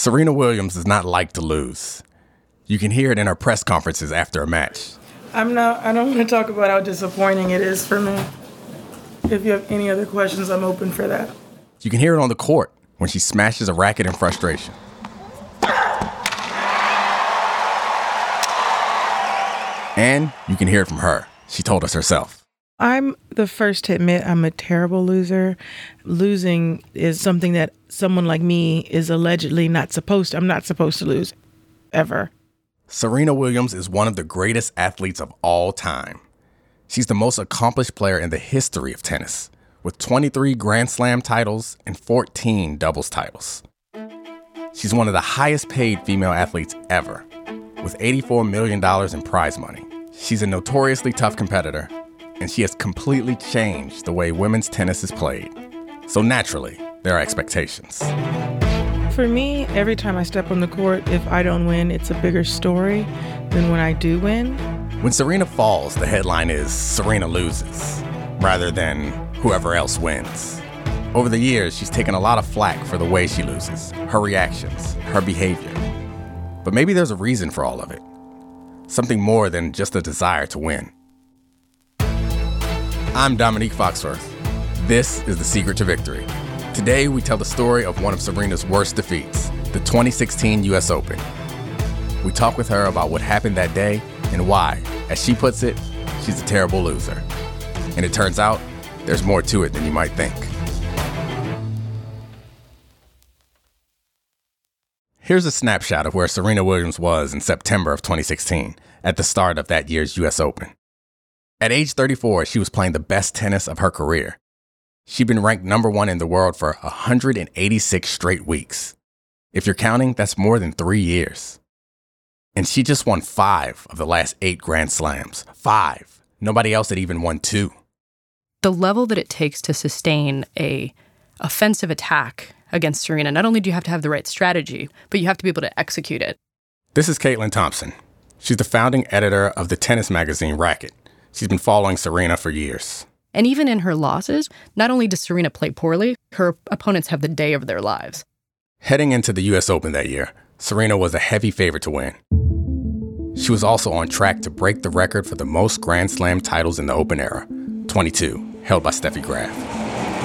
Serena Williams does not like to lose. You can hear it in her press conferences after a match. I'm not, I don't want to talk about how disappointing it is for me. If you have any other questions, I'm open for that. You can hear it on the court when she smashes a racket in frustration. And you can hear it from her. She told us herself. I'm the first to admit I'm a terrible loser. Losing is something that someone like me is allegedly not supposed to. I'm not supposed to lose ever. Serena Williams is one of the greatest athletes of all time. She's the most accomplished player in the history of tennis, with 23 Grand Slam titles and 14 doubles titles. She's one of the highest paid female athletes ever, with $84 million in prize money. She's a notoriously tough competitor, and she has completely changed the way women's tennis is played. So naturally, there are expectations. For me, every time I step on the court, if I don't win, it's a bigger story than when I do win. When Serena falls, the headline is Serena loses, rather than whoever else wins. Over the years, she's taken a lot of flack for the way she loses, her reactions, her behavior. But maybe there's a reason for all of it something more than just a desire to win. I'm Domonique Foxworth. This is The Secret to Victory. Today, we tell the story of one of Serena's worst defeats, the 2016 US Open. We talk with her about what happened that day and why, as she puts it, she's a terrible loser. And it turns out, there's more to it than you might think. Here's a snapshot of where Serena Williams was in September of 2016, at the start of that year's US Open. At age 34, she was playing the best tennis of her career. She'd been ranked number one in the world for 186 straight weeks. If you're counting, that's more than three years. And she just won five of the last eight Grand Slams. Five. Nobody else had even won two. The level that it takes to sustain a offensive attack against Serena, not only do you have to have the right strategy, but you have to be able to execute it. This is Caitlin Thompson. She's the founding editor of the tennis magazine Racquet. She's been following Serena for years. And even in her losses, not only does Serena play poorly, her opponents have the day of their lives. Heading into the US Open that year, Serena was a heavy favorite to win. She was also on track to break the record for the most Grand Slam titles in the Open era 22, held by Steffi Graf.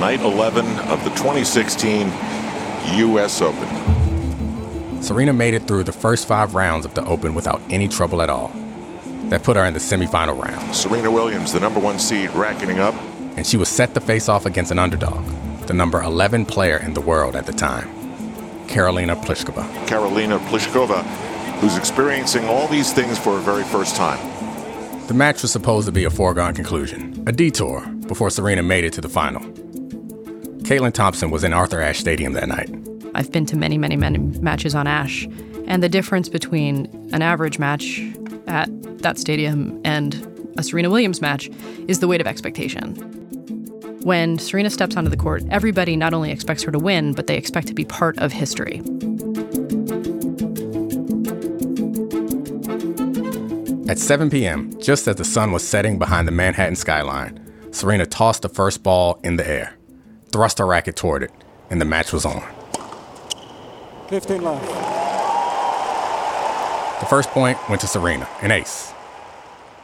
Night 11 of the 2016 US Open. Serena made it through the first five rounds of the Open without any trouble at all. That put her in the semifinal round. Serena Williams, the number one seed, racketing up. And she was set to face off against an underdog, the number 11 player in the world at the time, Karolina Pliskova. Karolina Pliskova, who's experiencing all these things for her very first time. The match was supposed to be a foregone conclusion, a detour, before Serena made it to the final. Caitlin Thompson was in Arthur Ashe Stadium that night. I've been to many, many, many matches on Ashe, and the difference between an average match at that stadium and a Serena Williams match is the weight of expectation. When Serena steps onto the court, everybody not only expects her to win, but they expect to be part of history. At 7 p.m., just as the sun was setting behind the Manhattan skyline, Serena tossed the first ball in the air, thrust her racket toward it, and the match was on. 15 left. The first point went to Serena, an ace.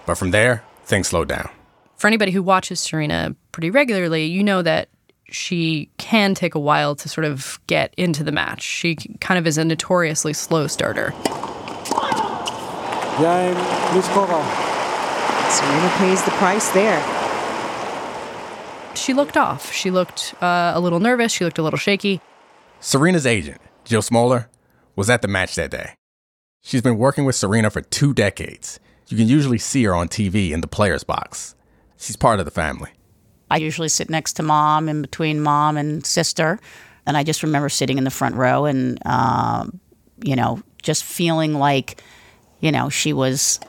But from there, things slowed down. For anybody who watches Serena pretty regularly, you know that she can take a while to sort of get into the match. She kind of is a notoriously slow starter. Game, Serena pays the price there. She looked off. She looked uh, a little nervous. She looked a little shaky. Serena's agent, Jill Smoller, was at the match that day. She's been working with Serena for two decades. You can usually see her on TV in the player's box. She's part of the family. I usually sit next to mom, in between mom and sister. And I just remember sitting in the front row and, um, you know, just feeling like, you know, she was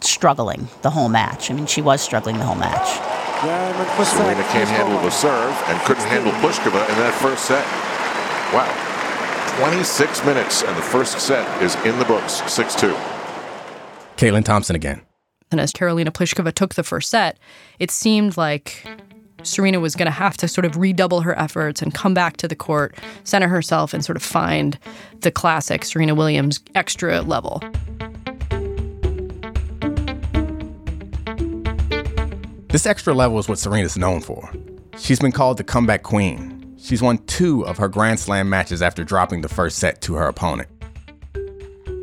struggling the whole match. I mean, she was struggling the whole match. Serena can't handle the serve and couldn't handle Pliskova in that first set. Wow. 26 minutes, and the first set is in the books, 6 2. Caitlin Thompson again. And as Karolina Pliskova took the first set, it seemed like Serena was going to have to sort of redouble her efforts and come back to the court, center herself, and sort of find the classic Serena Williams extra level. This extra level is what Serena's known for. She's been called the comeback queen. She's won two of her Grand Slam matches after dropping the first set to her opponent.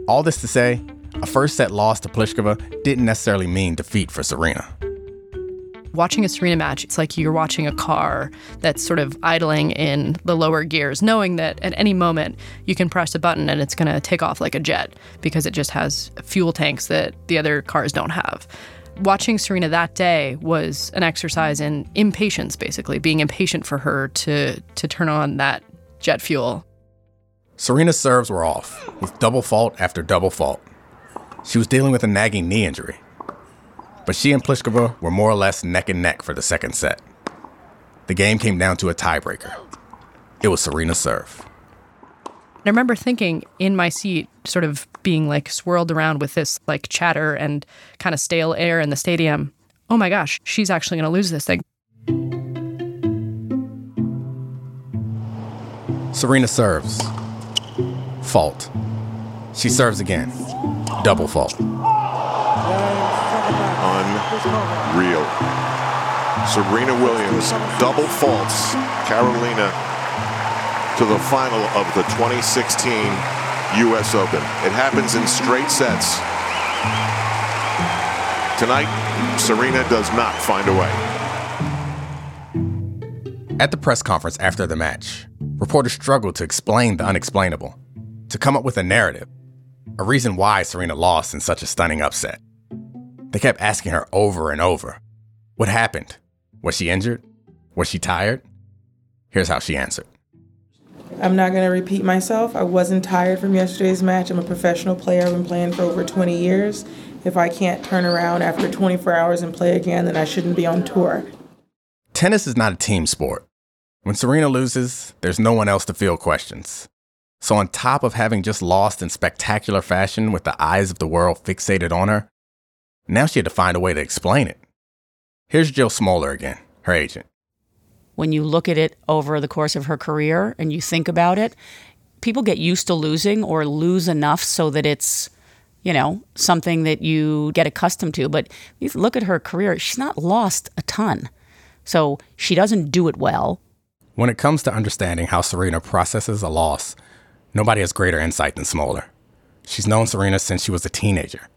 All this to say, a first set loss to Pliskova didn't necessarily mean defeat for Serena. Watching a Serena match, it's like you're watching a car that's sort of idling in the lower gears, knowing that at any moment you can press a button and it's going to take off like a jet because it just has fuel tanks that the other cars don't have watching Serena that day was an exercise in impatience, basically, being impatient for her to, to turn on that jet fuel. Serena's serves were off, with double fault after double fault. She was dealing with a nagging knee injury. But she and Pliskova were more or less neck and neck for the second set. The game came down to a tiebreaker. It was Serena's serve. I remember thinking in my seat, sort of being like swirled around with this like chatter and kind of stale air in the stadium. Oh my gosh, she's actually going to lose this thing. Serena serves. Fault. She serves again. Double fault. Unreal. Serena Williams, double faults. Karolina to the final of the 2016 U.S. Open. It happens in straight sets. Tonight, Serena does not find a way. At the press conference after the match, reporters struggled to explain the unexplainable, to come up with a narrative, a reason why Serena lost in such a stunning upset. They kept asking her over and over what happened? Was she injured? Was she tired? Here's how she answered. I'm not going to repeat myself. I wasn't tired from yesterday's match. I'm a professional player. I've been playing for over 20 years. If I can't turn around after 24 hours and play again, then I shouldn't be on tour. Tennis is not a team sport. When Serena loses, there's no one else to field questions. So, on top of having just lost in spectacular fashion with the eyes of the world fixated on her, now she had to find a way to explain it. Here's Jill Smoller again, her agent when you look at it over the course of her career and you think about it, people get used to losing or lose enough so that it's, you know, something that you get accustomed to. But you look at her career, she's not lost a ton. So she doesn't do it well. When it comes to understanding how Serena processes a loss, nobody has greater insight than Smoller. She's known Serena since she was a teenager.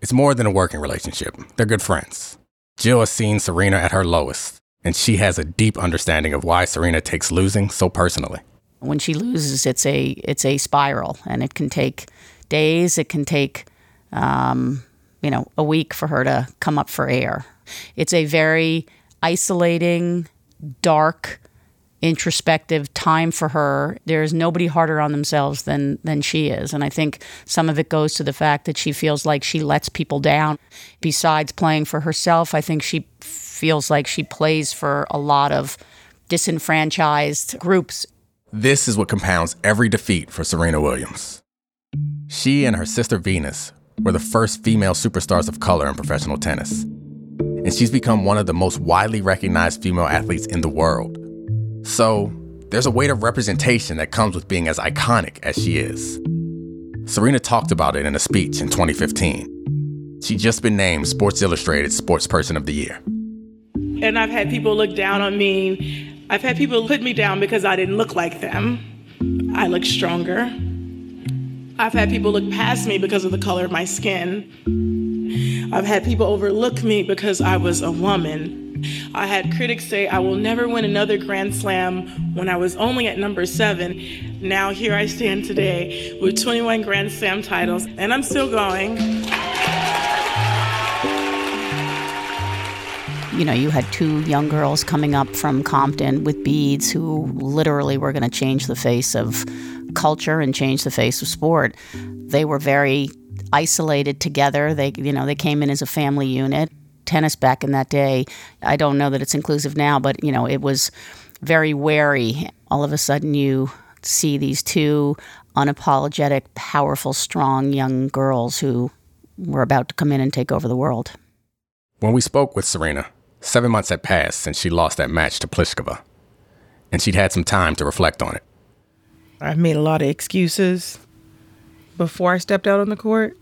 It's more than a working relationship, they're good friends. Jill has seen Serena at her lowest and she has a deep understanding of why Serena takes losing so personally. When she loses, it's a it's a spiral, and it can take days. It can take, um, you know, a week for her to come up for air. It's a very isolating, dark, introspective time for her. There's nobody harder on themselves than than she is, and I think some of it goes to the fact that she feels like she lets people down. Besides playing for herself, I think she feels like she plays for a lot of disenfranchised groups. This is what compounds every defeat for Serena Williams. She and her sister Venus were the first female superstars of color in professional tennis. And she's become one of the most widely recognized female athletes in the world. So, there's a weight of representation that comes with being as iconic as she is. Serena talked about it in a speech in 2015. She'd just been named Sports Illustrated Sports Person of the Year. And I've had people look down on me. I've had people put me down because I didn't look like them. I look stronger. I've had people look past me because of the color of my skin. I've had people overlook me because I was a woman. I had critics say I will never win another Grand Slam when I was only at number seven. Now here I stand today with 21 Grand Slam titles, and I'm still going. you know, you had two young girls coming up from Compton with beads who literally were going to change the face of culture and change the face of sport. They were very isolated together. They, you know, they came in as a family unit. Tennis back in that day, I don't know that it's inclusive now, but you know, it was very wary. All of a sudden, you see these two unapologetic, powerful, strong young girls who were about to come in and take over the world. When we spoke with Serena, Seven months had passed since she lost that match to Pliskova, and she'd had some time to reflect on it. I've made a lot of excuses before I stepped out on the court.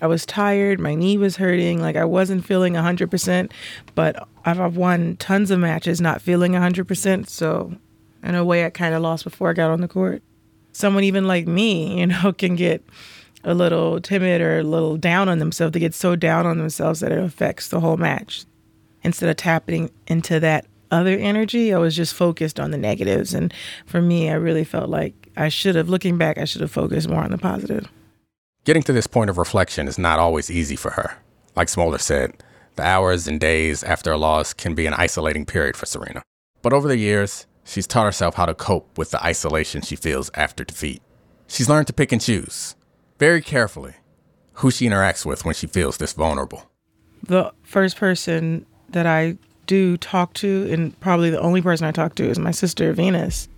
I was tired, my knee was hurting, like I wasn't feeling 100%, but I've won tons of matches not feeling 100%. So, in a way, I kind of lost before I got on the court. Someone even like me, you know, can get a little timid or a little down on themselves. They get so down on themselves that it affects the whole match. Instead of tapping into that other energy, I was just focused on the negatives. And for me, I really felt like I should have, looking back, I should have focused more on the positive. Getting to this point of reflection is not always easy for her. Like Smoller said, the hours and days after a loss can be an isolating period for Serena. But over the years, she's taught herself how to cope with the isolation she feels after defeat. She's learned to pick and choose, very carefully, who she interacts with when she feels this vulnerable. The first person that I do talk to, and probably the only person I talk to, is my sister Venus.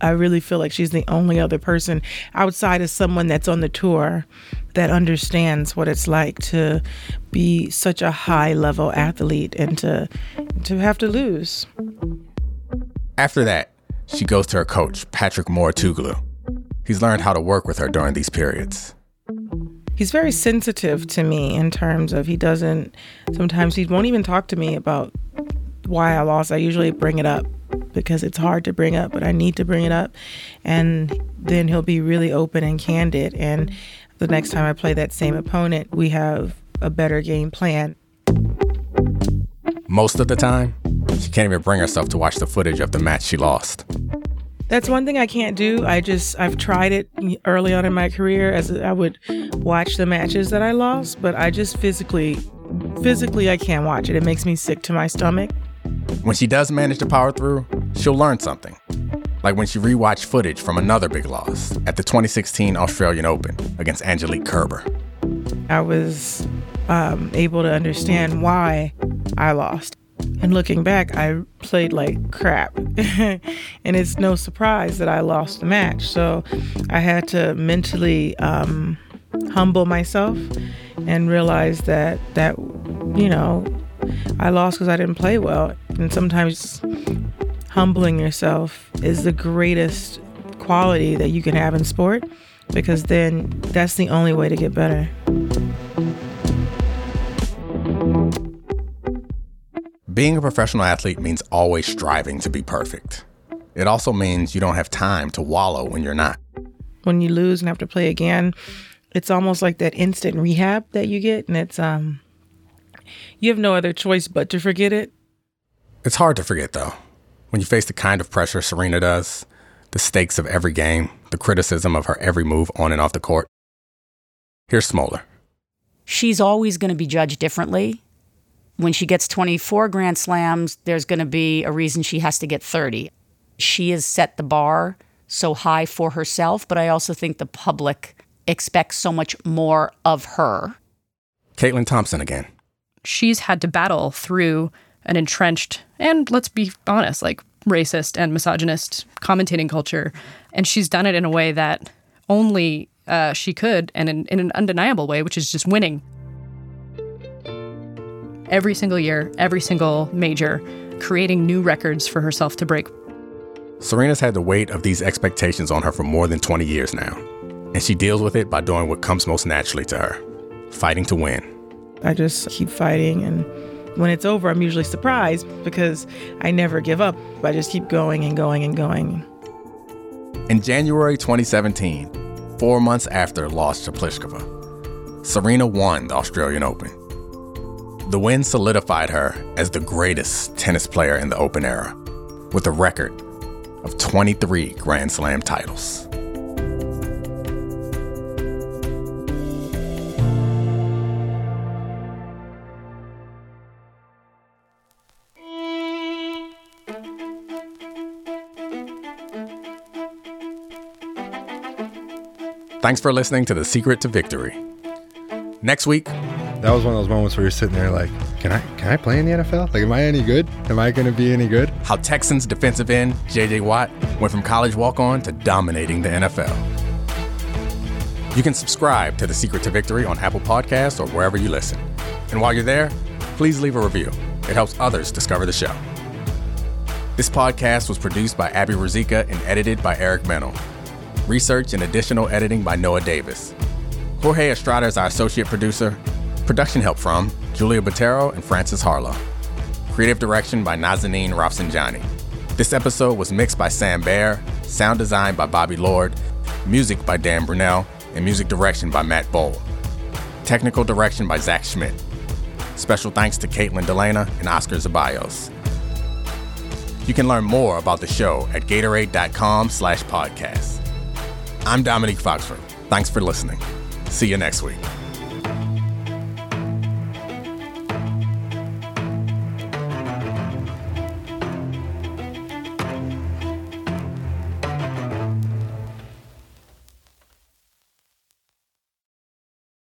I really feel like she's the only other person outside of someone that's on the tour that understands what it's like to be such a high level athlete and to to have to lose. After that, she goes to her coach, Patrick Mouratoglou. He's learned how to work with her during these periods. He's very sensitive to me in terms of he doesn't sometimes he won't even talk to me about why I lost. I usually bring it up because it's hard to bring up, but I need to bring it up. And then he'll be really open and candid. And the next time I play that same opponent, we have a better game plan. Most of the time, she can't even bring herself to watch the footage of the match she lost. That's one thing I can't do. I just I've tried it early on in my career as I would watch the matches that I lost, but I just physically physically I can't watch it. It makes me sick to my stomach. When she does manage to power through, she'll learn something. Like when she rewatched footage from another big loss at the 2016 Australian Open against Angelique Kerber. I was um, able to understand why I lost. And looking back, I played like crap. and it's no surprise that I lost the match. So I had to mentally um, humble myself and realize that that you know I lost because I didn't play well. And sometimes humbling yourself is the greatest quality that you can have in sport because then that's the only way to get better. Being a professional athlete means always striving to be perfect. It also means you don't have time to wallow when you're not. When you lose and have to play again, it's almost like that instant rehab that you get and it's um you have no other choice but to forget it. It's hard to forget, though, when you face the kind of pressure Serena does, the stakes of every game, the criticism of her every move on and off the court. Here's Smoller. She's always going to be judged differently. When she gets 24 Grand Slams, there's going to be a reason she has to get 30. She has set the bar so high for herself, but I also think the public expects so much more of her. Caitlin Thompson again she's had to battle through an entrenched and let's be honest, like racist and misogynist commentating culture. And she's done it in a way that only uh, she could, and in, in an undeniable way, which is just winning. Every single year, every single major, creating new records for herself to break. Serena's had the weight of these expectations on her for more than 20 years now, and she deals with it by doing what comes most naturally to her fighting to win. I just keep fighting. And when it's over, I'm usually surprised because I never give up. I just keep going and going and going. In January 2017, four months after loss to Pliskova, Serena won the Australian Open. The win solidified her as the greatest tennis player in the Open era, with a record of 23 Grand Slam titles. Thanks for listening to The Secret to Victory. Next week, that was one of those moments where you're sitting there like, can I can I play in the NFL? Like, am I any good? Am I going to be any good? How Texans defensive end J.J. Watt went from college walk-on to dominating the NFL. You can subscribe to The Secret to Victory on Apple Podcasts or wherever you listen. And while you're there, please leave a review. it helps others discover the show. This podcast was produced by Abby Ruzicka and edited by Eric Mennel. Research and additional editing by Noah Davis. Jorge Estrada is our associate producer. Production help from Julia Botero and Francis Harlow. Creative direction by Nazanin Rafsanjani. This episode was mixed by Sam Baer, sound design by Bobby Lord, music by Dan Brunell, and music direction by Matt Bowl. Technical direction by Zach Schmidt. Special thanks to Caitlin Delana and Oscar Zabayos. You can learn more about the show at Gatorade.com slash podcast. I'm Domonique Foxworth. Thanks for listening. See you next week.